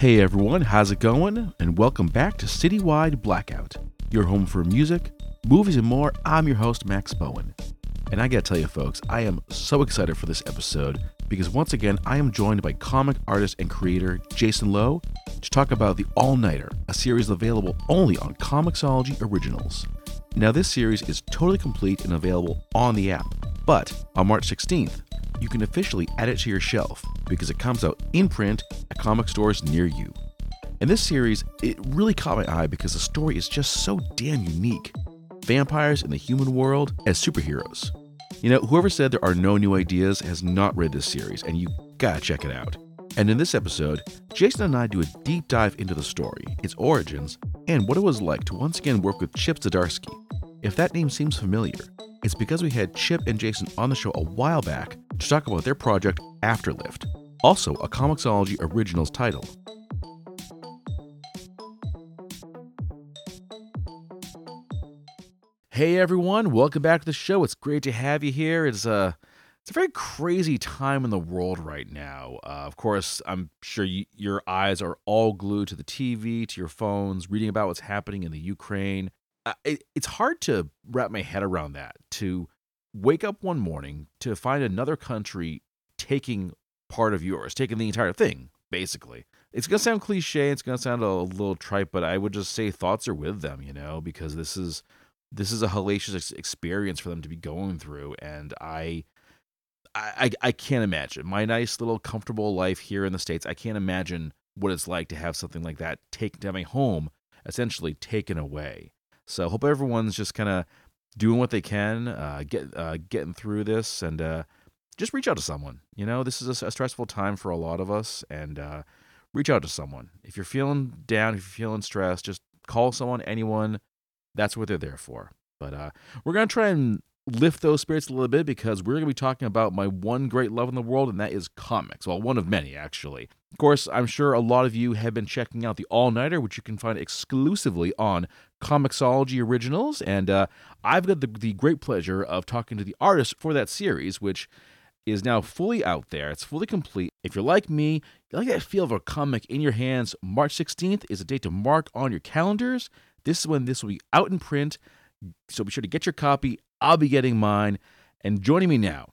Hey everyone, how's it going? And welcome back to Citywide Blackout, your home for music, movies, and more. I'm your host, Max Bowen. And I gotta tell you, folks, I am so excited for this episode because once again, I am joined by comic artist and creator Jason Loo to talk about The All Nighter, a series available only on Comixology Originals. Now, this series is totally complete and available on the app, but on March 16th, you can officially add it to your shelf because it comes out in print at comic stores near you. In this series, it really caught my eye because the story is just so damn unique. Vampires in the human world as superheroes. You know, whoever said there are no new ideas has not read this series, and you gotta check it out. And in this episode, Jason and I do a deep dive into the story, its origins, and what it was like to once again work with Chip Zdarsky. If that name seems familiar, it's because we had Chip and Jason on the show a while back to talk about their project Afterlift, also a Comixology Originals title. Hey everyone, welcome back to the show. It's great to have you here. It's a it's a very crazy time in the world right now. Uh, of course, I'm sure you, your eyes are all glued to the TV, to your phones, reading about what's happening in the Ukraine. Uh, it, it's hard to wrap my head around that. To wake up one morning to find another country taking part of yours, taking the entire thing, basically. It's gonna sound cliche. It's gonna sound a little trite, but I would just say thoughts are with them, you know, because this is this is a hellacious experience for them to be going through and i i i can't imagine my nice little comfortable life here in the states i can't imagine what it's like to have something like that taken to my home essentially taken away so hope everyone's just kind of doing what they can uh, get uh, getting through this and uh, just reach out to someone you know this is a, a stressful time for a lot of us and uh, reach out to someone if you're feeling down if you're feeling stressed just call someone anyone that's what they're there for. But uh, we're to try and lift those spirits a little bit because we're to be talking about my one great love in the world, and that is comics. Well, one of many, actually. Of course, I'm sure a lot of you have been checking out the All Nighter, which you can find exclusively on Comixology Originals. And uh, I've got the, the great pleasure of talking to the artist for that series, which is now fully out there. It's fully complete. If you're like me, you like that feel of a comic in your hands, March 16th is a date to mark on your calendars. This is when this will be out in print. So be sure to get your copy. I'll be getting mine. And joining me now,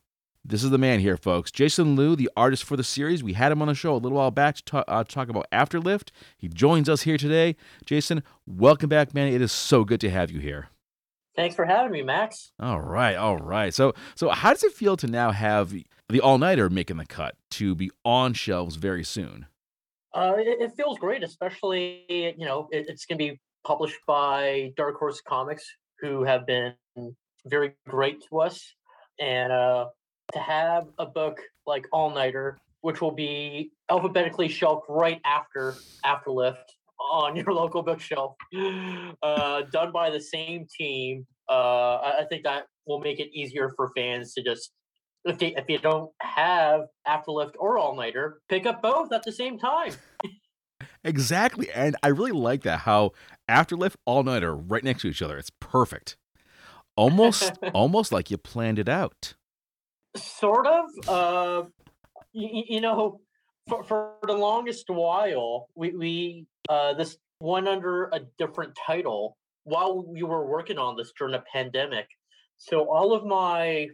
this is the man here, folks. Jason Loo, the artist for the series. We had him on the show a little while back to talk, uh, talk about Afterlift. He joins us here today. Jason, welcome back, man. It is so good to have you here. Thanks for having me, Max. All right, all right. So, so how does it feel to now have the All Nighter making the cut to be on shelves very soon? Uh, it, it, feels great, especially you know it, it's going to be published by Dark Horse Comics, who have been very great to us. And uh, to have a book like All Nighter, which will be alphabetically shelved right after Afterlift on your local bookshelf, uh, done by the same team, uh, I think that will make it easier for fans to just if they, if you don't have Afterlift or All Nighter, pick up both at the same time. Exactly. And I really like that how Afterlift All Nighter right next to each other. It's perfect. Almost almost like you planned it out. Sort of. Uh you, you know, for, for the longest while, we, we uh this went under a different title while we were working on this during the pandemic. So all of my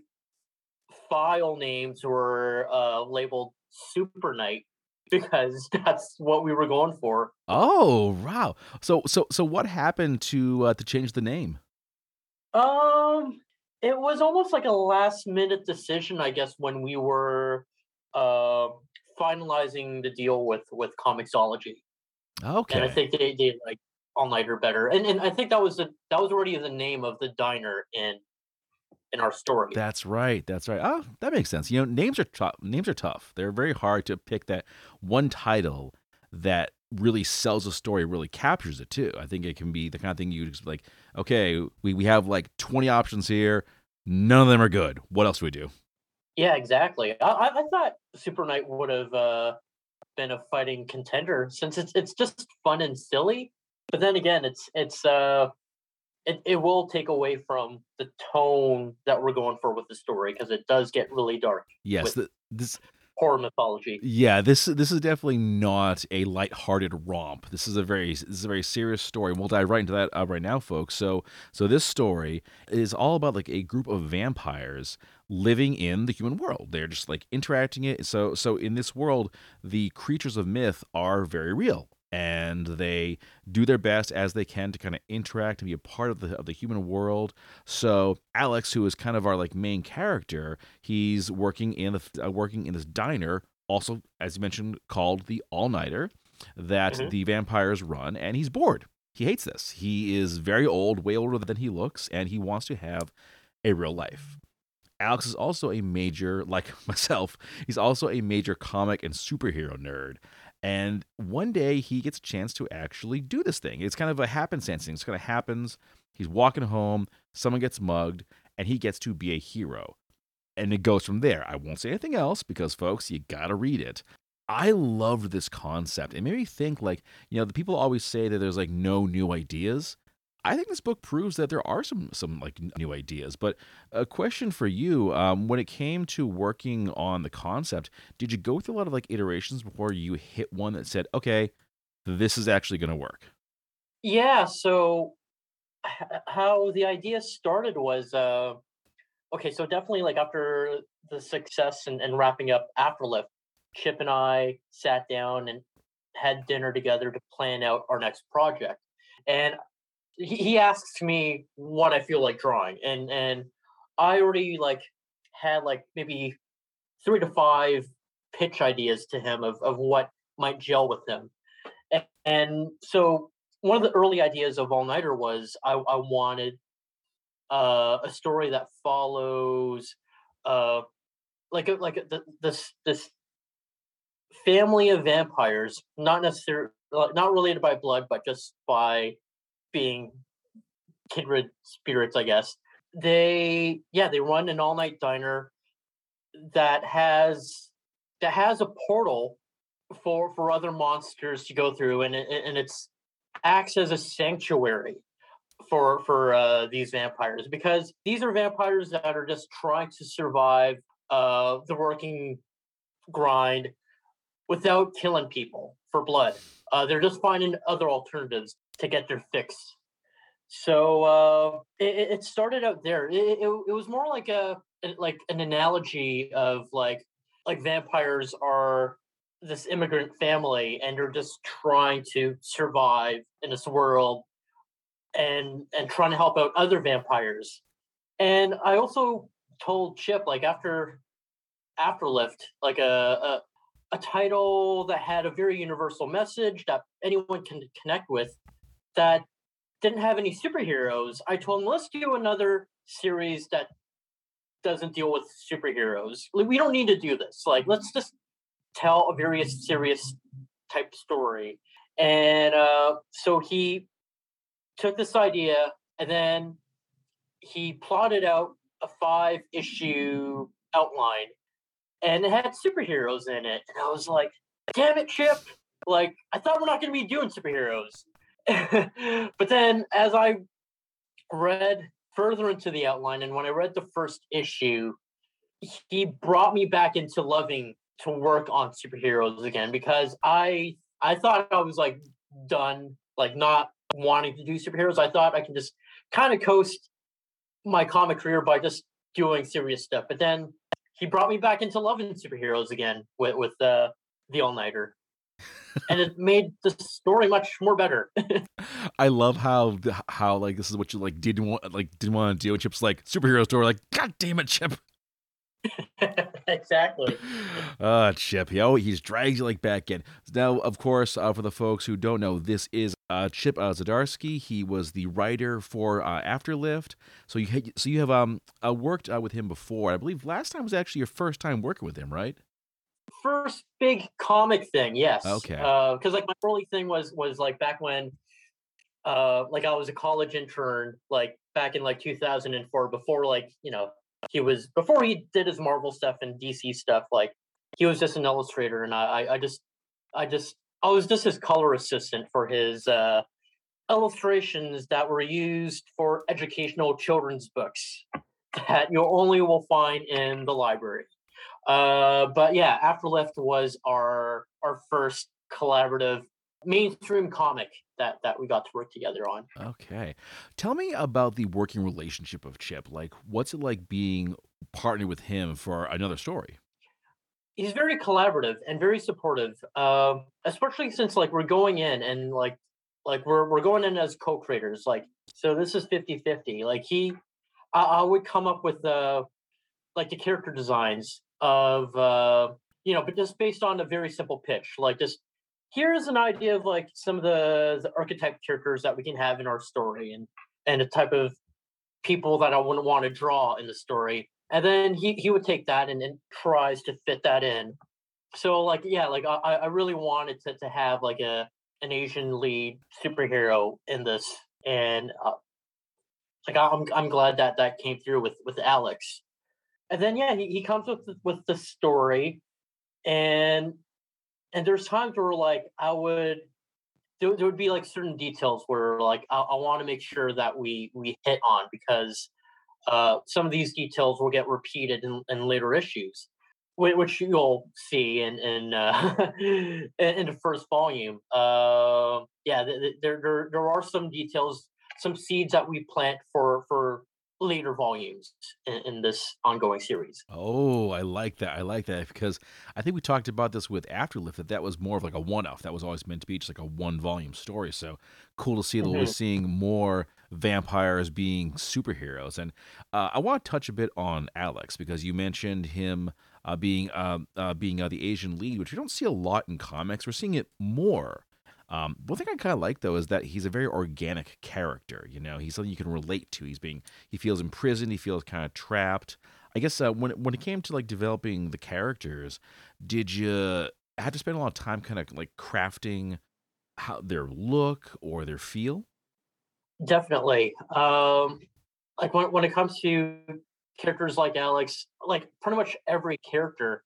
file names were uh, labeled Super Night because that's what we were going for. Oh, wow. So so so what happened to uh, to change the name? Um it was almost like a last minute decision I guess when we were uh finalizing the deal with with Comixology. Okay. And I think they did like all nighter better. And and I think that was the that was already the name of the diner in in our story. That's right. That's right. Oh, that makes sense. You know, names are tough. Names are tough. They're very hard to pick that one title that really sells a story, really captures it too. I think it can be the kind of thing you just like, okay, we, we have like 20 options here. None of them are good. What else do we do? Yeah, exactly. I, I thought Super Night would have uh, been a fighting contender since it's it's just fun and silly. But then again, it's it's uh it, it will take away from the tone that we're going for with the story because it does get really dark. Yes, the, this horror mythology. Yeah, this this is definitely not a light-hearted romp. This is a very this is a very serious story. And we'll dive right into that uh, right now, folks. So so this story is all about like a group of vampires living in the human world. They're just like interacting it. So so in this world, the creatures of myth are very real and they do their best as they can to kind of interact and be a part of the of the human world. So Alex, who is kind of our like main character, he's working in the uh, working in this diner, also as you mentioned, called the All Nighter, that Mhm. the vampires run, and he's bored. He hates this. He is very old, way older than he looks, and he wants to have a real life. Alex is also a major, like myself, he's also a major comic and superhero nerd. And one day he gets a chance to actually do this thing. It's kind of a happenstance thing. It's kind of happens. He's walking home, someone gets mugged, and he gets to be a hero. And it goes from there. I won't say anything else because, folks, you gotta read it. I loved this concept. It made me think, like, you know, the people always say that there's like no new ideas. I think this book proves that there are some some like new ideas. But a question for you: um, when it came to working on the concept, did you go through a lot of like iterations before you hit one that said, "Okay, this is actually going to work"? Yeah, so h- how the idea started was uh okay, so definitely like after the success and, and wrapping up Afterlift, Chip and I sat down and had dinner together to plan out our next project. And he, he asks me what I feel like drawing. And and I already like had like maybe three to five pitch ideas to him of, of what might gel with him. And, and so one of the early ideas of All Nighter was I, I wanted uh, a story that follows uh, like a, like a, th- this this family of vampires, not necessarily not related by blood, but just by being kindred spirits, I guess. They yeah they run an all night diner that has that has a portal for for other monsters to go through, and it, and it's acts as a sanctuary for for uh, these vampires because these are vampires that are just trying to survive uh, the working grind without killing people for blood. Uh, they're just finding other alternatives to get their fix. So uh, it, it started out there. It, it, it was more like a like an analogy of like like vampires are this immigrant family and they're just trying to survive in this world and and trying to help out other vampires. And I also told Chip like after Afterlift, like a, a a title that had a very universal message that anyone can connect with that didn't have any superheroes. I told him let's do another series that doesn't deal with superheroes. We don't need to do this. Like let's just tell a very serious type story. And uh, so he took this idea and then he plotted out a five issue outline and it had superheroes in it. And I was like, damn it, Chip. Like, I thought we're not going to be doing superheroes. but then as I read further into the outline, and when I read the first issue, he brought me back into loving to work on superheroes again because I I thought I was like done, like not wanting to do superheroes. I thought I can just kind of coast my comic career by just doing serious stuff. But then he brought me back into loving superheroes again with with uh, the All Nighter, and it made the story much more better. I love how how like this is what you like didn't want like didn't want to do. And Chip's like superhero story. Like, God damn it, Chip. exactly. Ah, Chip. He always he's drags you like back in. Now, of course, uh, for the folks who don't know, this is uh, Chip uh, Zdarsky. He was the writer for uh, Afterlift. So you had, so you have um uh, worked uh, with him before. I believe last time was actually your first time working with him, right? First big comic thing, yes. Okay. Because like my early thing was was like back when, uh, like I was a college intern, like back in like 2004, before like you know he was before he did his Marvel stuff and DC stuff. Like he was just an illustrator, and I I, I just I just I was just his color assistant for his uh, illustrations that were used for educational children's books that you only will find in the library. Uh, but yeah, Afterlift was our our first collaborative mainstream comic that that we got to work together on. Okay. Tell me about the working relationship of Chip. Like, what's it like being partnered with him for another story? He's very collaborative and very supportive, um, especially since like we're going in and like like we're we're going in as co-creators. Like, so this is 50-50. Like he, I, I would come up with the like the character designs of uh, you know, but just based on a very simple pitch, like just here's an idea of like some of the, the archetype characters that we can have in our story and and the type of people that I wouldn't want to draw in the story. And then he, he would take that and, and tries to fit that in. So like yeah, like I, I really wanted to, to have like a an Asian lead superhero in this, and uh, like I'm I'm glad that that came through with with Alex. And then yeah, he, he comes with the, with the story, and and there's times where like I would there, there would be like certain details where like I, I want to make sure that we we hit on because uh, some of these details will get repeated in, in later issues, which you'll see in in uh, in the first volume. Uh, yeah, there, there there are some details, some seeds that we plant for for later volumes in, in, this ongoing series. Oh, I like that. I like that because I think we talked about this with Afterlift that that was more of like a one-off. That was always meant to be just like a one-volume story. So cool to see that mm-hmm. we're seeing more vampires being superheroes. And uh, I want to touch a bit on Alex because you mentioned him uh, being um, uh, being uh, the Asian lead, which we don't see a lot in comics. We're seeing it more um, one thing I kind of like though is that he's a very organic character. You know, he's something you can relate to. He's being he feels imprisoned. He feels kind of trapped. I guess uh, when when it came to like developing the characters, did you have to spend a lot of time kind of like crafting how their look or their feel? Definitely. Um, like when when it comes to characters like Alex, like pretty much every character,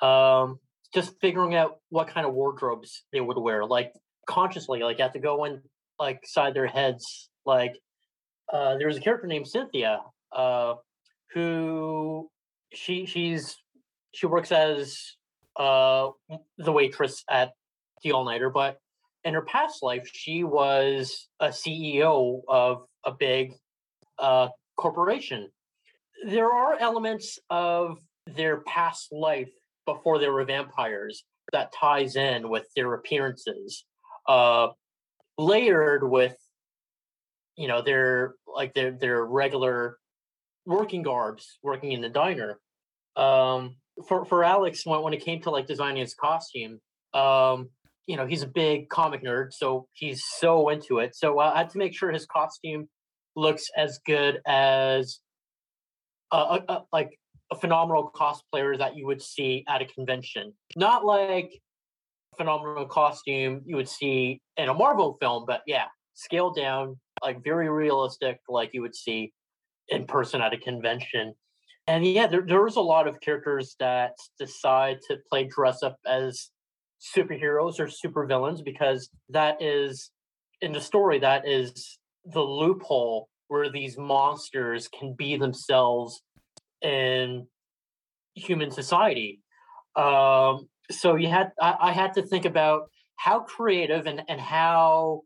um, just figuring out what kind of wardrobes they would wear. Like consciously like have to go in like side their heads like uh there's a character named cynthia uh who she she's she works as uh the waitress at the all nighter but in her past life she was a ceo of a big uh corporation. There are elements of their past life before they were vampires that ties in with their appearances uh, layered with you know their like their their regular working garbs working in the diner. Um for for alex when, when it came to like designing his costume um you know he's a big comic nerd so he's so into it. So i had to make sure his costume looks as good as a, like a phenomenal cosplayer that you would see at a convention. Not like phenomenal costume you would see in a Marvel film, but yeah, scaled down, like very realistic, like you would see in person at a convention. And yeah, there, there's a lot of characters that decide to play dress up as superheroes or supervillains because that is in the story that is the loophole where these monsters can be themselves in human society. Um, so you had I, I had to think about how creative and, and how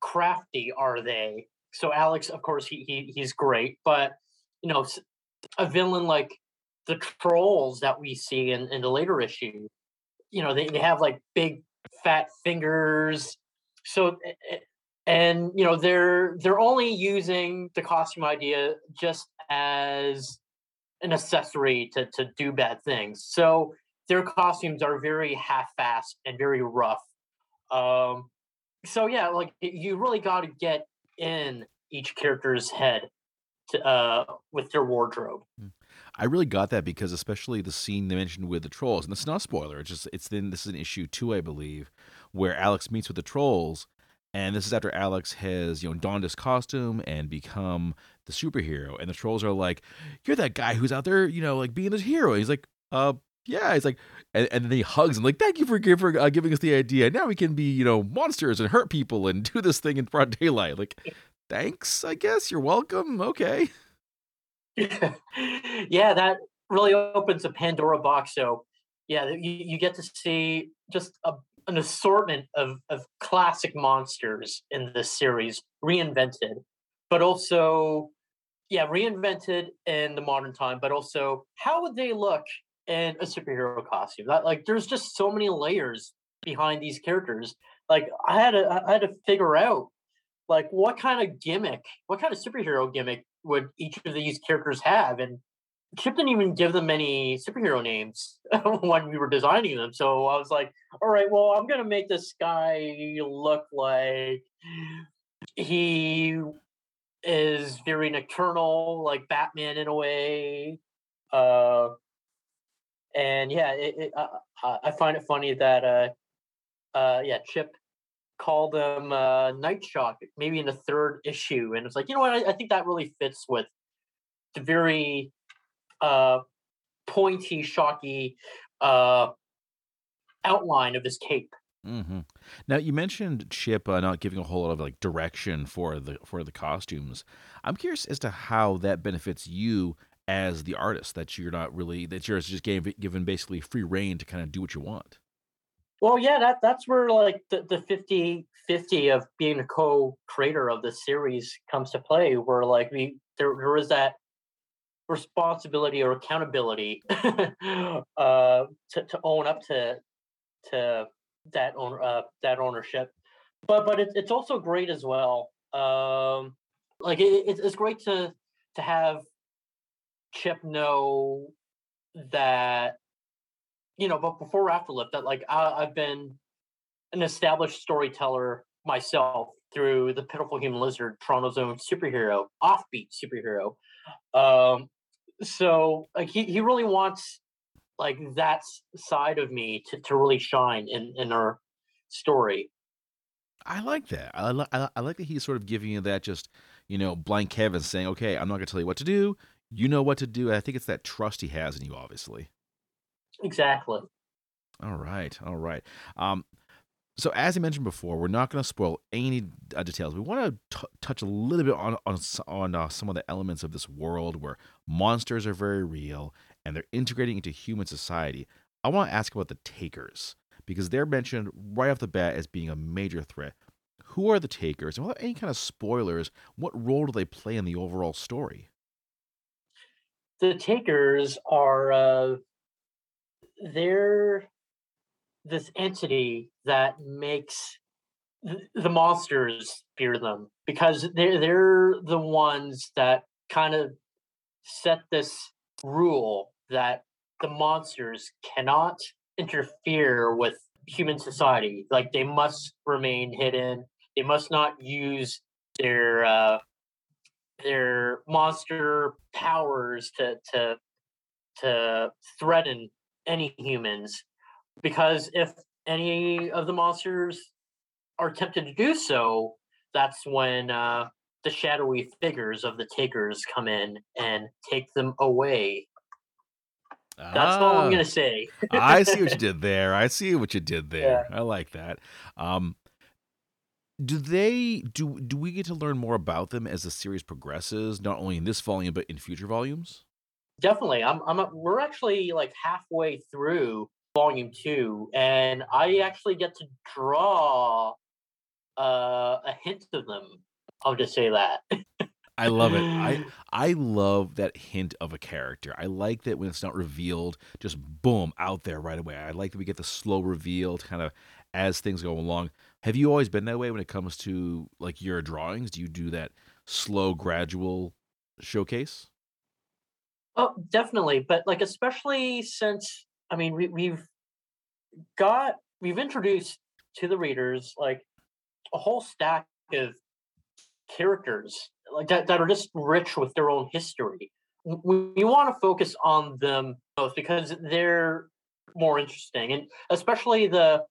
crafty are they. So alex of course he, he he's great but you know a villain like the trolls that we see in, in the later issue you know they, they have like big fat fingers. So and you know they're they're only using the costume idea just as an accessory to to do bad things. So their costumes are very half-assed and very rough. Um, so yeah, like you really got to get in each character's head to, uh, with their wardrobe. Hmm. I really got that because especially the scene they mentioned with the trolls, and it's not a spoiler. It's just it's then this is an issue two, I believe, where Alex meets with the trolls, and this is after Alex has you know donned his costume and become the superhero, and the trolls are like, "You're that guy who's out there, you know, like being this hero." he's like, "Uh, yeah, it's like, and, and then he hugs him, like, thank you for, for uh, giving us the idea. Now we can be, you know, monsters and hurt people and do this thing in broad daylight. Like, thanks, I guess. You're welcome. Okay. yeah, that really opens a Pandora box. So yeah, you, you get to see just a, an assortment of, of classic monsters in this series reinvented, but also yeah, reinvented in the modern time, but also how would they look in a superhero costume? That like there's just so many layers behind these characters. Like I had to I had to figure out like what kind of gimmick, what kind of superhero gimmick would each of these characters have? And Chip didn't even give them any superhero names when we were designing them. So I was like, all right, well, I'm gonna make this guy look like he is very nocturnal, like Batman in a way. Uh, and yeah, it, it, uh, I find it funny that uh, uh, yeah, Chip called them uh, Night Shock, maybe in the third issue, and it's like, you know what? I, I think that really fits with the very uh, pointy, shocky uh, outline of his cape. Mm-hmm. Now you mentioned Chip uh, not giving a whole lot of like direction for the for the costumes. I'm curious as to how that benefits you as the artist. That you're not really that you're just gave, given basically free reign to kind of do what you want. Well, yeah, that that's where like the, the 50 50 of being a co-creator of the series comes to play where like we there, there is that responsibility or accountability uh to, to own up to to that own uh that ownership but but it's it's also great as well um like it, it's great to to have chip know that you know, but before Afterlift, that like I, I've been an established storyteller myself through the Pitiful Human Lizard, Toronto's own superhero, offbeat superhero. Um, so like he, he really wants like that side of me to, to really shine in, in our story. I like that. I, li- I, like that he's sort of giving you that just you know blank canvas, saying, "Okay, I'm not to tell you what to do. You know what to do." I think it's that trust he has in you, obviously. Exactly. All right, all right. Um, so as I mentioned before, we're not going to spoil any uh, details. We want to touch a little bit on on, on uh, some of the elements of this world where monsters are very real and they're integrating into human society. I want to ask about the Takers because they're mentioned right off the bat as being a major threat. Who are the Takers, and without any kind of spoilers, what role do they play in the overall story? The Takers are uh, they're this entity that makes th- the monsters fear them because they're they're the ones that kind of set this rule that the monsters cannot interfere with human society. Like they must remain hidden. They must not use their uh, their monster powers to to to threaten any humans because if any of the monsters are tempted to do so, that's when uh, the shadowy figures of the takers come in and take them away. That's all I'm Ah, gonna say. I see what you did there. I see what you did yeah, there. I like that. Um, do they do do we get to learn more about them as the series progresses, not only in this volume but in future volumes? definitely. I'm. I'm. A, we're actually like halfway through volume two, and I actually get to draw uh, a hint of them. I'll just say that. I love it. I I love that hint of a character. I like that when it's not revealed, just boom out there right away. I like that we get the slow reveal kind of as things go along. Have you always been that way when it comes to like your drawings? Do you do that slow, gradual showcase? Oh, definitely. But like, especially since I mean, we, we've got we've introduced to the readers like a whole stack of characters like that that are just rich with their own history. W- We, want to focus on them both because they're more interesting, and especially the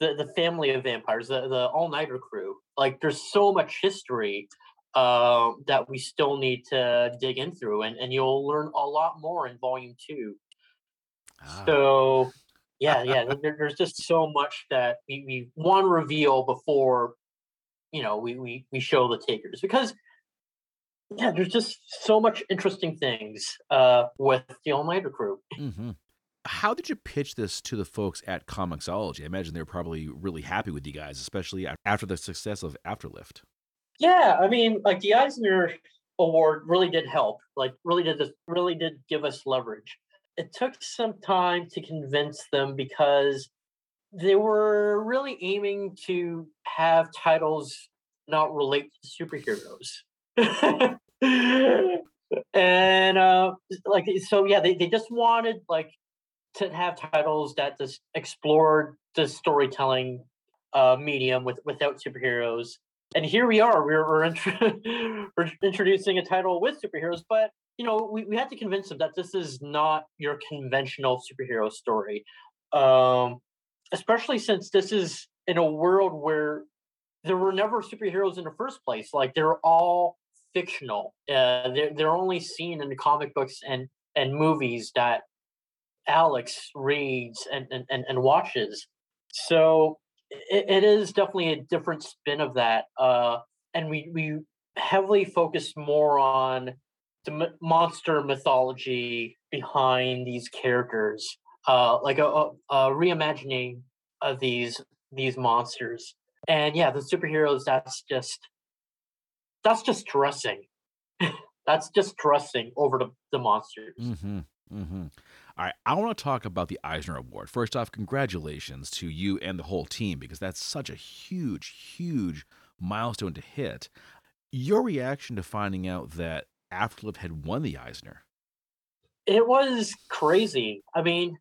the, the family of vampires, the the all nighter crew. Like, there's so much history uh, that we still need to dig in through, and and you'll learn a lot more in volume two. Ah. So, yeah, yeah, there, there's just so much that we, we want to reveal before you know we, we we show the takers because yeah, there's just so much interesting things uh, with the All Nighter crew. Mm-hmm. How did you pitch this to the folks at Comixology? I imagine they're probably really happy with you guys, especially after the success of Afterlift. Yeah, I mean, like the Eisner Award really did help. Like, really did this, really did give us leverage. It took some time to convince them because they were really aiming to have titles not relate to superheroes. and uh like so yeah they, they just wanted like to have titles that just explored the storytelling uh medium with without superheroes. And here we are we're we're, int- we're introducing a title with superheroes but you know we, we had to convince them that this is not your conventional superhero story. Um especially since this is in a world where there were never superheroes in the first place like they're all fictional. Uh, they're, they're only seen in the comic books and and movies that alex reads and and, and, and watches so it, it is definitely a different spin of that uh and we we heavily focus more on the monster mythology behind these characters uh like a, a, a reimagining of these these monsters and yeah the superheroes that's just that's just dressing that's just dressing over the, the monsters Mm-hmm. Mm-hmm. All right, I want to talk about the Eisner Award. First off, congratulations to you and the whole team because that's such a huge, huge milestone to hit. Your reaction to finding out that Afterlift had won the Eisner? it was crazy i mean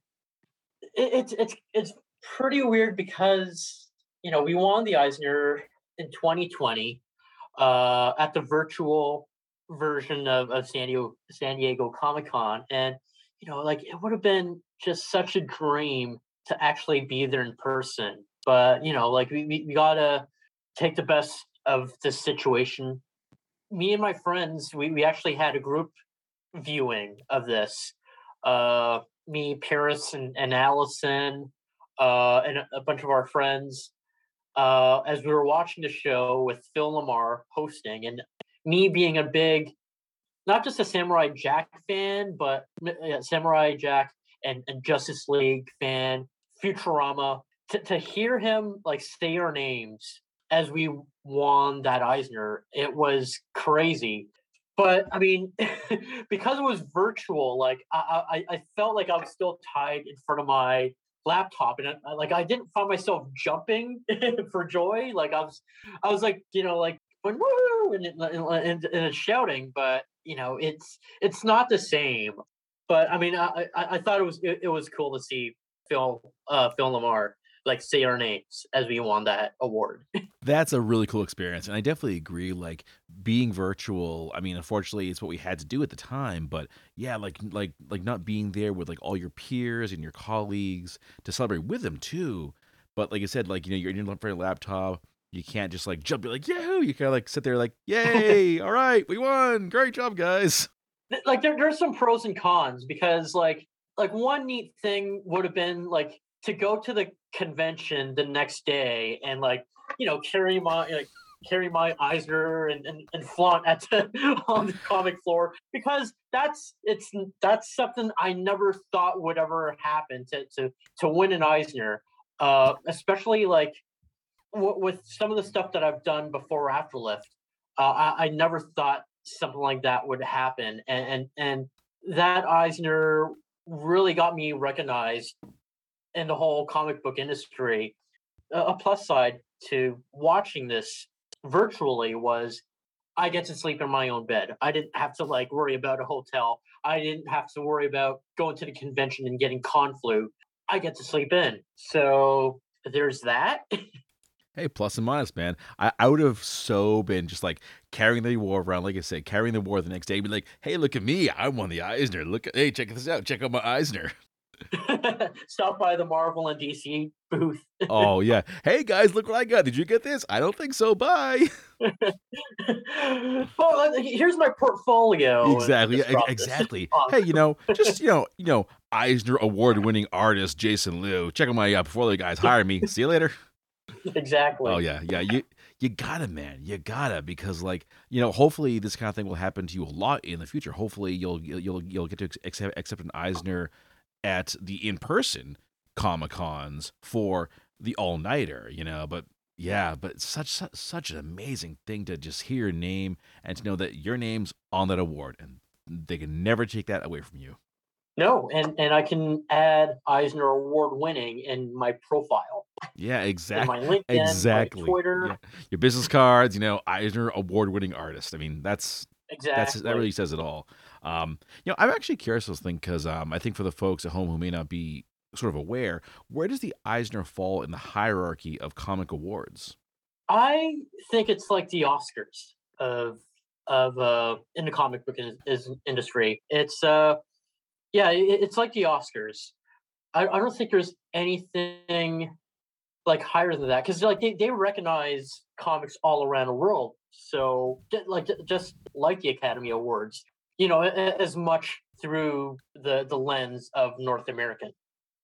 it, it's it's it's pretty weird because you know we won the eisner in 2020 uh at the virtual version of, of san diego san diego comic-con and you know like it would have been just such a dream to actually be there in person but you know like we, we, gotta take the best of this situation me and my friends we, we actually had a group viewing of this. Uh, me, Paris, and, and Allison, uh, and a, a bunch of our friends, uh, as we were watching the show with Phil LaMarr hosting, and me being a big, not just a Samurai Jack fan, but uh, Samurai Jack and, and Justice League fan, Futurama. To, to hear him like say our names as we won that Eisner, it was crazy but I mean, because it was virtual, like I, I, I felt like I was still tied in front of my laptop, and I, like I didn't find myself jumping for joy. Like I was, I was like, you know, like when woo and, and, and, and shouting, but you know, it's it's not the same. But I mean, I, I, I thought it was it, it was cool to see Phil uh, Phil LaMarr like say our names as we won that award. That's a really cool experience. And I definitely agree. Like being virtual, I mean, unfortunately it's what we had to do at the time, but yeah, like like like not being there with like all your peers and your colleagues to celebrate with them too. But like I said, like, you know, you're in your laptop, you can't just like jump, be like, yahoo! You kind of like sit there like, yay, all right, we won. Great job, guys. Like there, there's some pros and cons because like like one neat thing would have been like to go to the convention the next day and like you know carry my like carry my Eisner and, and, and flaunt at the on the comic floor because that's it's that's something I never thought would ever happen to to to win an Eisner, uh, especially like with some of the stuff that I've done before Afterlift. Uh, I, I never thought something like that would happen, and and, and that Eisner really got me recognized in the whole comic book industry. A plus side to watching this virtually was I get to sleep in my own bed. I didn't have to like worry about a hotel. I didn't have to worry about going to the convention and getting con flu. I get to sleep in. So there's that. hey, plus and minus, man. I, I would have so been just like carrying the war around, like I said, carrying the war the next day, be like, hey, look at me. I won the Eisner. Look at hey, check this out. Check out my Eisner. Stop by the Marvel and DC booth. oh yeah. Hey guys, look what I got. Did you get this? I don't think so. Bye. well, here's my portfolio. Exactly. Exactly. hey, you know, just you know, you know, Eisner award-winning artist Jason Loo. Check out my uh, portfolio, guys. Hire me. See you later. Exactly. Oh yeah, yeah. You you gotta, man, you gotta, because like you know, hopefully this kind of thing will happen to you a lot in the future. Hopefully you'll you'll you'll get to accept, accept an Eisner at the in person comic cons for the all nighter, you know. But yeah, but such, such such an amazing thing to just hear your name and to know that your name's on that award, and they can never take that away from you. No, and and I can add Eisner Award winning in my profile. Yeah, exactly. my LinkedIn, exactly. Twitter. Yeah. Your business cards, you know, Eisner Award winning artist. I mean, that's exactly that's that really says it all. Um, you know, I'm actually curious this thing because um, I think for the folks at home who may not be sort of aware, where does the Eisner fall in the hierarchy of comic awards? I think it's like the Oscars of of uh in the comic book is, is industry. It's uh yeah, it, it's like the Oscars. I, I don't think there's anything like higher than that because like they, they recognize comics all around the world. So like just like the Academy Awards, you know, as much through the the lens of North American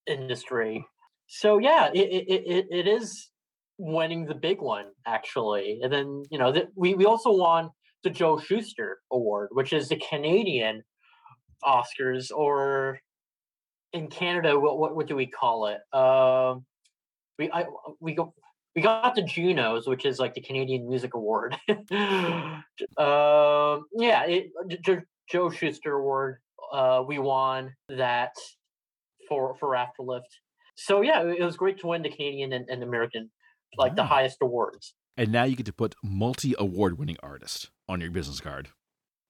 industry. So yeah, it it, it, is winning the big one actually, and then you know we we also won the Joe Shuster Award, which is the Canadian Oscars, or in Canada, what what, what do we call it? Um, we I we go we got the Junos, which is like the Canadian Music Award. um, yeah, it, J- Joe Shuster Award. Uh, we won that for for Afterlift. So yeah, it was great to win the Canadian and, and American, like the highest awards. And now you get to put multi award winning artist on your business card.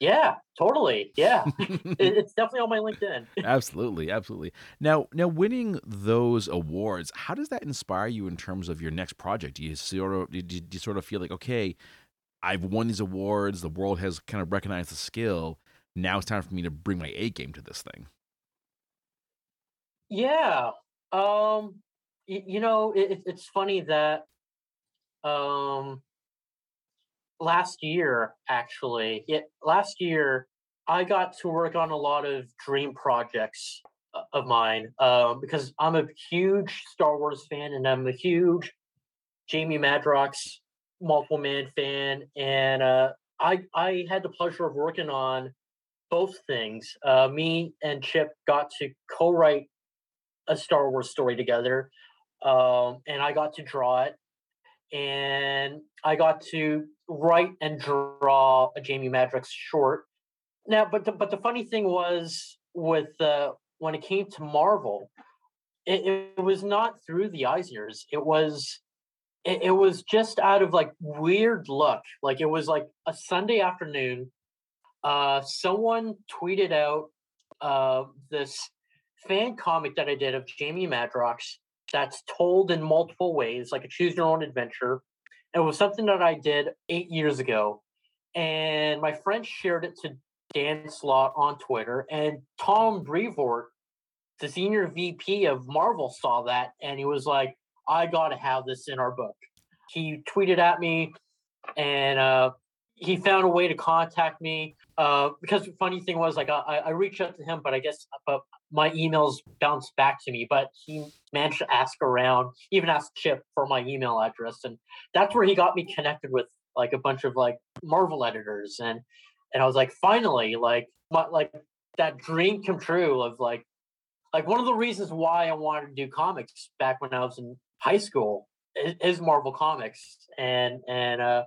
Yeah, totally. Yeah, it's definitely on my LinkedIn. absolutely, absolutely. Now, now winning those awards, how does that inspire you in terms of your next project? Do you sort of do you, sort of feel like, okay, I've won these awards, the world has kind of recognized the skill. Now it's time for me to bring my A game to this thing. Yeah, um, y- you know, it, it's funny that um last year, actually, yeah, last year I got to work on a lot of dream projects uh, of mine um, because I'm a huge Star Wars fan and I'm a huge Jamie Madrox multiple man fan, and uh, I I had the pleasure of working on both things. Uh, me and Chip got to co-write a Star Wars story together, um, and I got to draw it, and I got to write and draw a Jamie Madrox short. Now, but the, but the funny thing was with uh, when it came to Marvel, it, it was not through the Eisners. It was it, it was just out of like weird luck. Like it was like a Sunday afternoon. Uh, someone tweeted out uh, this fan comic that I did of Jamie Madrox that's told in multiple ways, like a choose your own adventure. It was something that I did eight years ago. And my friend shared it to Dan Slott on Twitter. And Tom Brevoort, the senior VP of Marvel, saw that and he was like, I got to have this in our book. He tweeted at me and uh, he found a way to contact me. Uh, because the funny thing was, like, I, I reached out to him, but I guess but my emails bounced back to me. But he managed to ask around, even asked Chip for my email address, and that's where he got me connected with like a bunch of like Marvel editors, and and I was like, finally, like my, like that dream come true of like like one of the reasons why I wanted to do comics back when I was in high school is, is Marvel Comics, and and uh,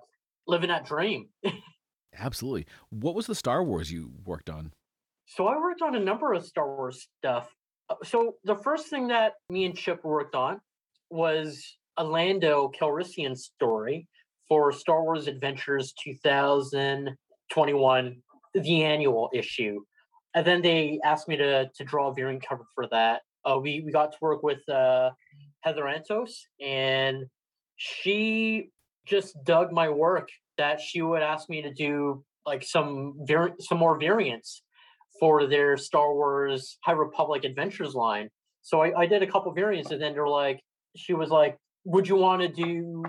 living that dream. Absolutely. What was the Star Wars you worked on? So I worked on a number of Star Wars stuff. Uh, so the first thing that me and Chip worked on was a Lando Calrissian story for Star Wars Adventures 2021, the annual issue. And then they asked me to to draw a variant cover for that. Uh, we we got to work with uh, Heather Antos, and she just dug my work that she would ask me to do like some some more variants for their Star Wars High Republic Adventures line. So I, I did a couple variants, and then they're like, she was like, "Would you want to do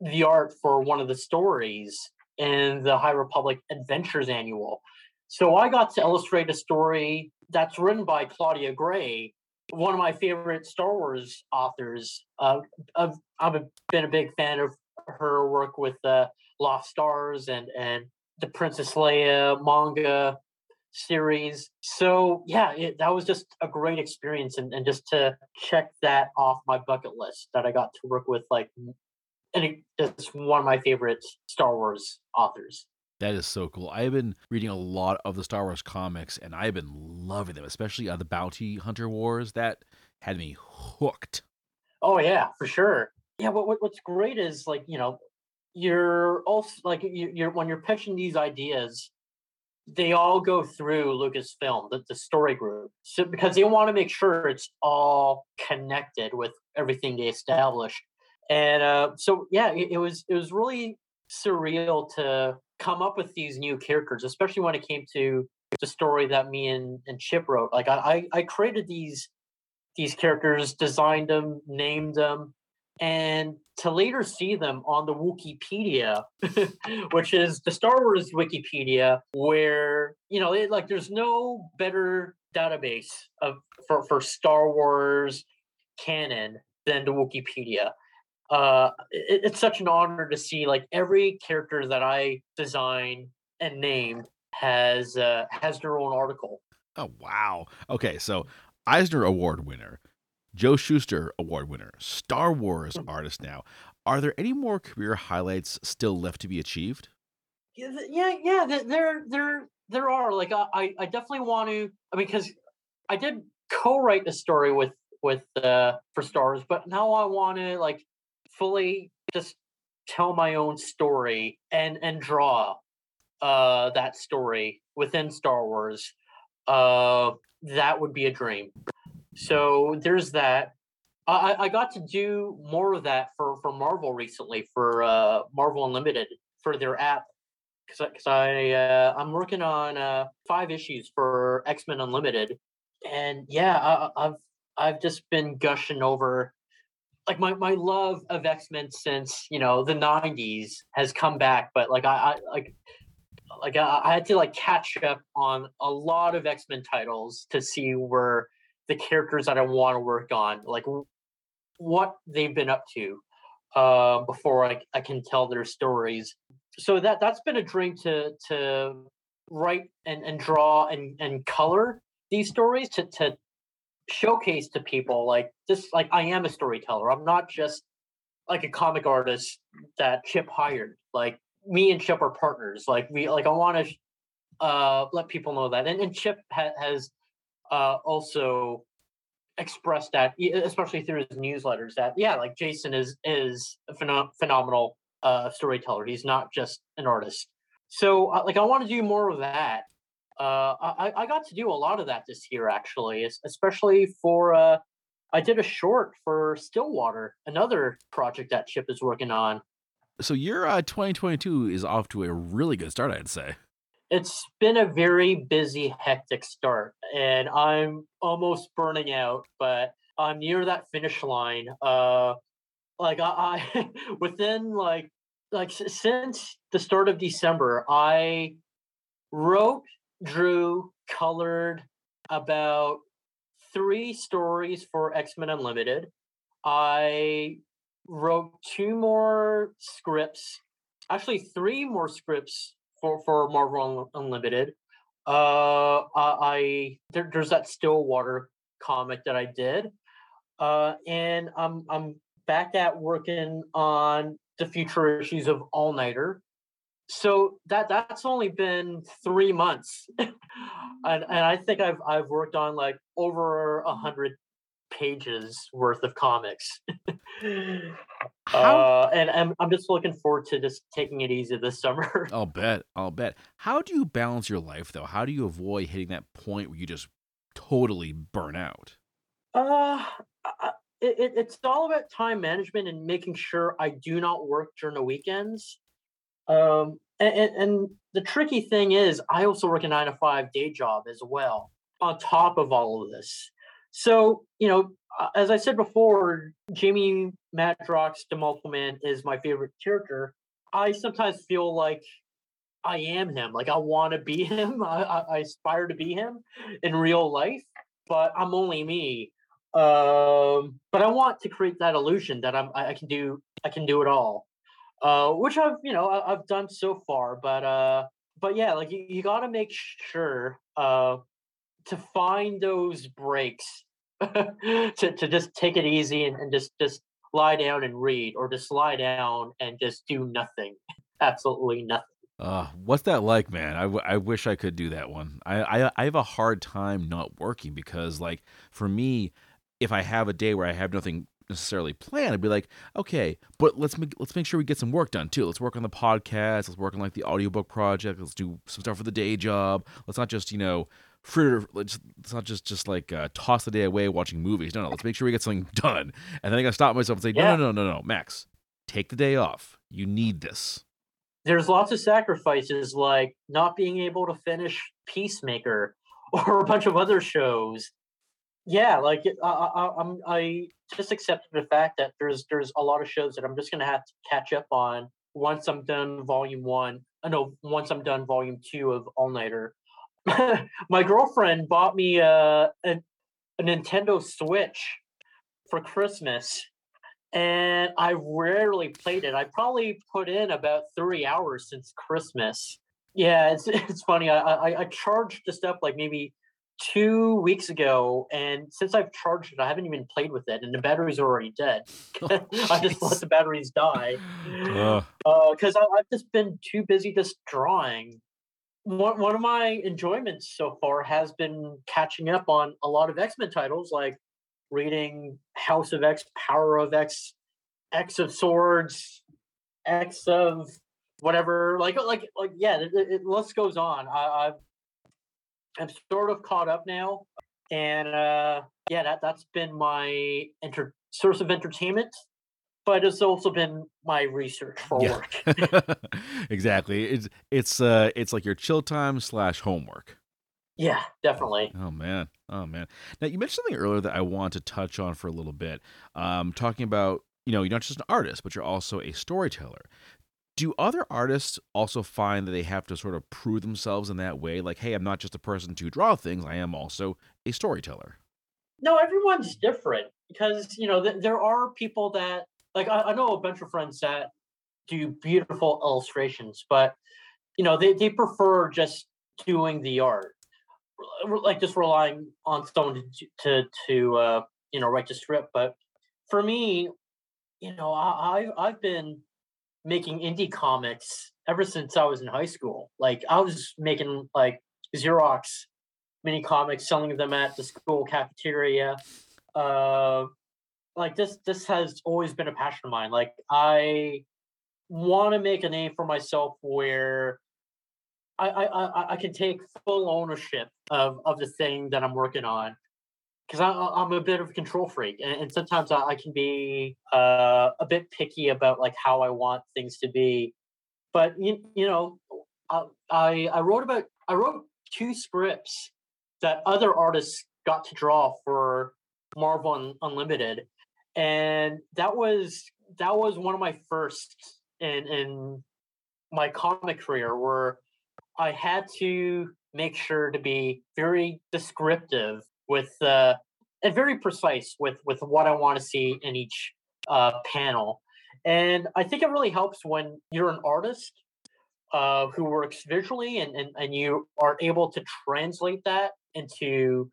the art for one of the stories in the High Republic Adventures Annual?" So I got to illustrate a story that's written by Claudia Gray, one of my favorite Star Wars authors. Uh, I've, I've been a big fan of her work with the Lost Stars and and the Princess Leia manga series. So yeah, it, that was just a great experience, and, and just to check that off my bucket list that I got to work with like, and it, it's one of my favorite Star Wars authors. That is so cool. I've been reading a lot of the Star Wars comics, and I've been loving them, especially uh, the Bounty Hunter Wars. That had me hooked. Oh yeah, for sure. Yeah, what, what what's great is like you know, you're also like you, you're when you're pitching these ideas, they all go through Lucasfilm, the, the story group, so because they want to make sure it's all connected with everything they established. And uh, so yeah, it, it was it was really surreal to come up with these new characters, especially when it came to the story that me and, and Chip wrote. Like I, I created these these characters, designed them, named them, and to later see them on the Wookieepedia, which is the Star Wars Wookieepedia, where you know, it, like, there's no better database of for for Star Wars canon than the Wookieepedia uh, it, it's such an honor to see like every character that I design and named has uh, has their own article. Oh wow! Okay, so Eisner Award winner, Joe Shuster Award winner, Star Wars artist now. Are there any more career highlights still left to be achieved? Yeah, yeah, there, there, there are. Like, I, I definitely want to. I mean, because I did co-write a story with with uh, for Stars, but now I want to like fully just tell my own story and and draw uh that story within Star Wars, uh that would be a dream. So there's that. I, I got to do more of that for, for Marvel recently for uh, Marvel Unlimited for their app because I uh, I'm working on uh, five issues for X Men Unlimited, and yeah, I, I've I've just been gushing over like my, my love of x-men since you know the 90s has come back but like i, I like like I, I had to like catch up on a lot of x-men titles to see where the characters that i want to work on like what they've been up to uh, before I, I can tell their stories so that that's been a dream to to write and, and draw and, and color these stories to, to showcase to people like this like I am a storyteller. I'm not just like a comic artist that Chip hired. Like me and Chip are partners. Like we like I want to uh let people know that. And, and Chip ha- has uh also expressed that especially through his newsletters that yeah like Jason is is a phenom- phenomenal uh storyteller. He's not just an artist. So uh, like I want to do more of that uh, I, I got to do a lot of that this year, actually, especially for. Uh, I did a short for Stillwater, another project that Chip is working on. So your uh, 2022 is off to a really good start, I'd say. It's been a very busy, hectic start, and I'm almost burning out, but I'm near that finish line. Uh, like I, I within like like since the start of December, I wrote drew, colored about three stories for X Men Unlimited. I wrote two more scripts, actually three more scripts for for Marvel Unlimited. Uh, I there, there's that Stillwater comic that I did, uh, and I'm I'm back at working on the future issues of All Nighter so that that's only been three months. And, and i think i've i've worked on like over a hundred pages worth of comics. Uh, and I'm, I'm just looking forward to just taking it easy this summer. I'll bet i'll bet. How do you balance your life though? How do you avoid hitting that point where you just totally burn out? Uh it, it's all about time management and making sure i do not work during the weekends. Um, and, and, the tricky thing is, I also work a nine to five day job as well, on top of all of this. So, you know, uh, as I said before, Jamie Madrox, the Multiple Man, is my favorite character. I sometimes feel like I am him. Like I want to be him. I, I, I, aspire to be him in real life, but I'm only me. Um, but I want to create that illusion that I'm I, can do I can do it all. uh, which I've you know I, I've done so far. But uh, but yeah, like you, you got to make sure uh, to find those breaks to to just take it easy and, and just just lie down and read, or just lie down and just do nothing, absolutely nothing. Uh, what's that like, man? I, w- I wish I could do that one. I, I I have a hard time not working because, like, for me, if I have a day where I have nothing necessarily planned, I'd be like, okay, but let's make let's make sure we get some work done too. Let's work on the podcast. Let's work on like the audiobook project. Let's do some stuff for the day job. Let's not just you know fritter. Let's, let's not just just like uh, toss the day away watching movies. No, no. Let's make sure we get something done. And then I gotta stop myself and say, no, Yeah, no, no, no, no, Max, take the day off. You need this. there's lots of sacrifices like not being able to finish Peacemaker or a bunch of other shows. Yeah, like I, I, I- I'm I just accepted the fact that there's there's a lot of shows that I'm just gonna have to catch up on once I'm done volume one. I know once I'm done volume two of All Nighter. My girlfriend bought me a, a a Nintendo Switch for Christmas, and I rarely played it. I probably put in about three hours since Christmas. Yeah, it's it's funny. I I, I charged this up like maybe two weeks ago, and since I've charged it, I haven't even played with it, and the battery's already dead. Oh, I just let the batteries die Uh, because I've just been too busy just drawing. One one of my enjoyments so far has been catching up on a lot of X Men titles, like reading House of X, Power of X, X of Swords, X of whatever. Like like like yeah, it, it, list goes on. I, I've I'm sort of caught up now, and uh, yeah, that that's been my enter- source of entertainment, but it's also been my research for yeah, work. exactly. It's it's uh it's like your chill time slash homework. yeah, definitely. Oh man, oh man. Now you mentioned something earlier that I want to touch on for a little bit. Um, talking about you know you're not just an artist, but you're also a storyteller. Do other artists also find that they have to sort of prove themselves in that way? Like, hey, I'm not just a person to draw things; I am also a storyteller. No, everyone's different because you know th- there are people that like I, I know a bunch of friends that do beautiful illustrations, but you know they, they prefer just doing the art, like just relying on someone to to, to uh, you know write the script. But for me, you know, I, I I've been making indie comics ever since I was in high school. Like I was making like Xerox mini comics, selling them at the school cafeteria. Uh, like this, this has always been a passion of mine. Like I want to make a name for myself where I, I, I, I can take full ownership of, of the thing that I'm working on. Because I'm a bit of a control freak, and, and sometimes I, I can be uh, a bit picky about like how I want things to be. But you, you know, I, I I wrote about I wrote two scripts that other artists got to draw for Marvel Un- Unlimited, and that was that was one of my first in in my comic career where I had to make sure to be very descriptive with uh, and very precise with with what I want to see in each uh, panel. And I think it really helps when you're an artist uh, who works visually and, and, and you are able to translate that into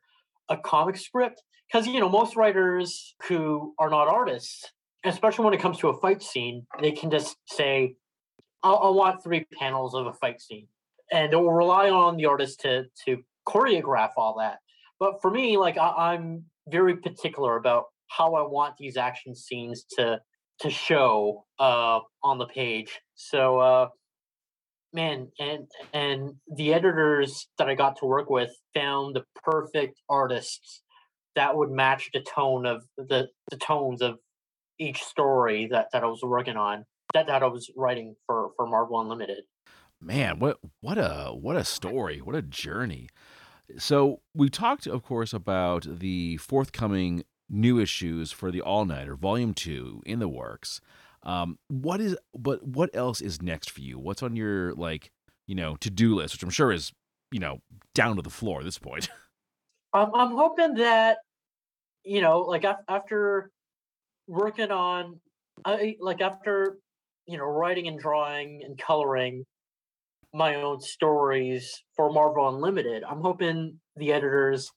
a comic script. Because, you know, most writers who are not artists, especially when it comes to a fight scene, they can just say, I, I want three panels of a fight scene. And they will rely on the artist to, to choreograph all that. But for me, like, I, I'm very particular about how I want these action scenes to to show uh, on the page. So, uh, man and and the editors that i got to work with found the perfect artists that would match the tone of the the tones of each story that that i was working on that that i was writing for for marvel unlimited Man, what what a what a story, what a journey. So we talked, of course, about the forthcoming new issues for the All Nighter, Volume Two, in the works. Um, what is, but what else is next for you? What's on your like, you know, to do list, which I'm sure is, you know, down to the floor at this point. i'm, I'm hoping that you know like af- after working on i like after you know, writing and drawing and coloring my own stories for Marvel Unlimited. I'm hoping the editors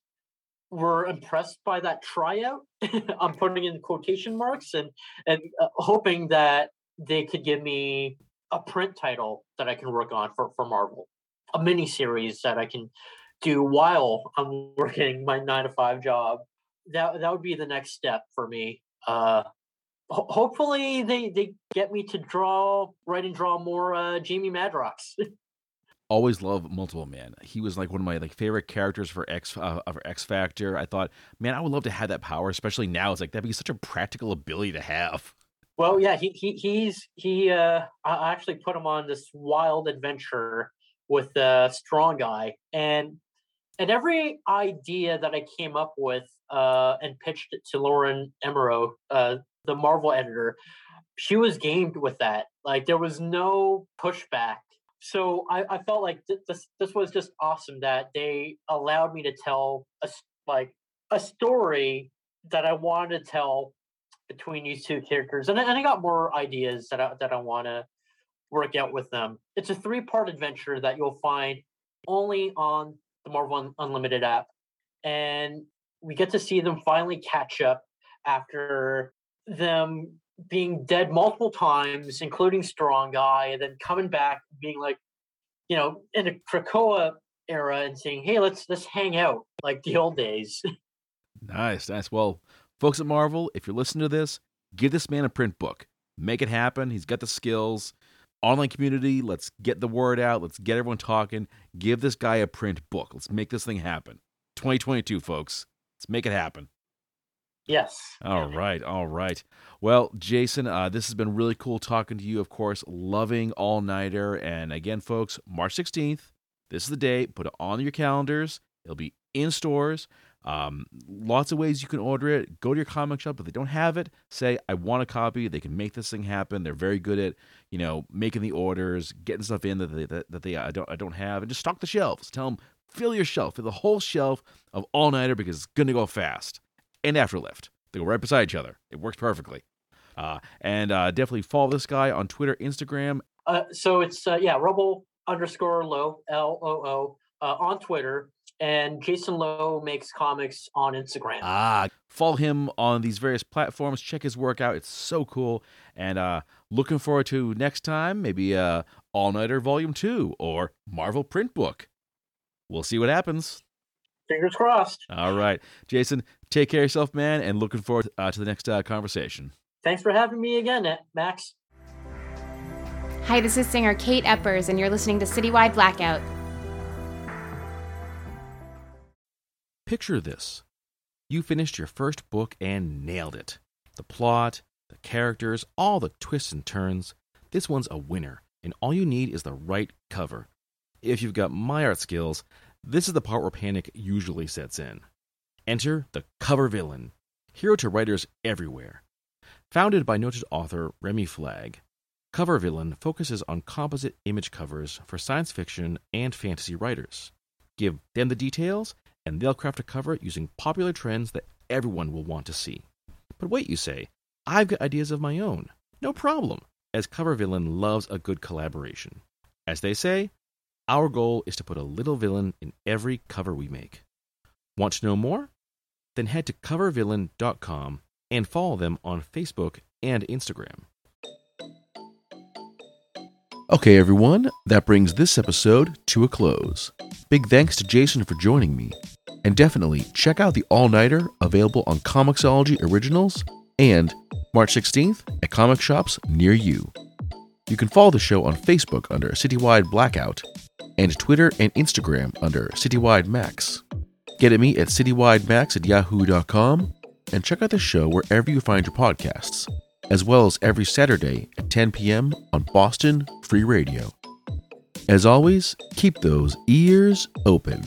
were impressed by that tryout. I'm putting in quotation marks and and uh, hoping that they could give me a print title that I can work on for for Marvel, a mini series that I can do while I'm working my nine to five job. That that would be the next step for me. Uh, ho- hopefully they they get me to draw, write and draw more uh, Jamie Madrox. always love multiple man he was like one of my like favorite characters for x uh, for x factor i thought man i would love to have that power especially now it's like that'd be such a practical ability to have well yeah he, he he's he uh i actually put him on this wild adventure with a strong guy and and every idea that i came up with uh and pitched it to lauren amaro uh the marvel editor she was gamed with that. Like there was no pushback. So I, I felt like th- this this was just awesome that they allowed me to tell a like a story that I wanted to tell between these two characters, and, and I got more ideas that I, that I want to work out with them. It's a three part adventure that you'll find only on the Marvel Unlimited app, and we get to see them finally catch up after them being dead multiple times, including Strong Guy, and then coming back being like, you know, in the Krakoa era and saying, "Hey, let's let's hang out like the old days." nice, nice. Well, folks at Marvel, if you're listening to this, give this man a print book. Make it happen. He's got the skills. Online community, let's get the word out. Let's get everyone talking. Give this guy a print book. Let's make this thing happen. 2022, folks. Let's make it happen. Yes. All right. All right. Well, Jason, uh, this has been really cool talking to you. Of course, loving All Nighter. And again, folks, March 16th, this is the day. Put it on your calendars. It'll be in stores. Um, lots of ways you can order it. Go to your comic shop. If they don't have it, say, I want a copy. They can make this thing happen. They're very good at, you know, making the orders, getting stuff in that they, that, that they I don't, I don't have, and just stock the shelves. Tell them, fill your shelf, fill the whole shelf of All Nighter because it's to go fast and Afterlift. They go right beside each other. It works perfectly. Uh, and uh, definitely follow this guy on Twitter, Instagram. Uh, so it's uh, yeah, Rebel underscore Loo L O O uh, on Twitter, and Jason Loo makes comics on Instagram. Ah, follow him on these various platforms. Check his work out; it's so cool. And uh, looking forward to next time, maybe uh, All Nighter Volume Two or Marvel Print Book. We'll see what happens. Fingers crossed. All right, Jason, take care of yourself, man, and looking forward uh, to the next uh, conversation. Thanks for having me again, Max. Hi, this is singer Kate Eppers, and you're listening to Citywide Blackout. Picture this you finished your first book and nailed it. The plot, the characters, all the twists and turns. This one's a winner, and all you need is the right cover. If you've got my art skills, this is the part where panic usually sets in. Enter the cover villain, hero to writers everywhere. Founded by noted author Remy Flagg, Cover Villain focuses on composite image covers for science fiction and fantasy writers. Give them the details, and they'll craft a cover using popular trends that everyone will want to see. But wait, you say, I've got ideas of my own. No problem, as Cover Villain loves a good collaboration. As they say, our goal is to put a little villain in every cover we make. Want to know more? Then head to covervillain.com and follow them on Facebook and Instagram. Okay, everyone, that brings this episode to a close. Big thanks to Jason for joining me. And definitely check out the All Nighter available on Comixology Originals and March 16th at comic shops near you. You can follow the show on Facebook under Citywide Blackout and Twitter and Instagram under Citywide Max. Get at me at citywidemax at yahoo.com and check out the show wherever you find your podcasts, as well as every Saturday at 10 p.m. on Boston Free Radio. As always, keep those ears open.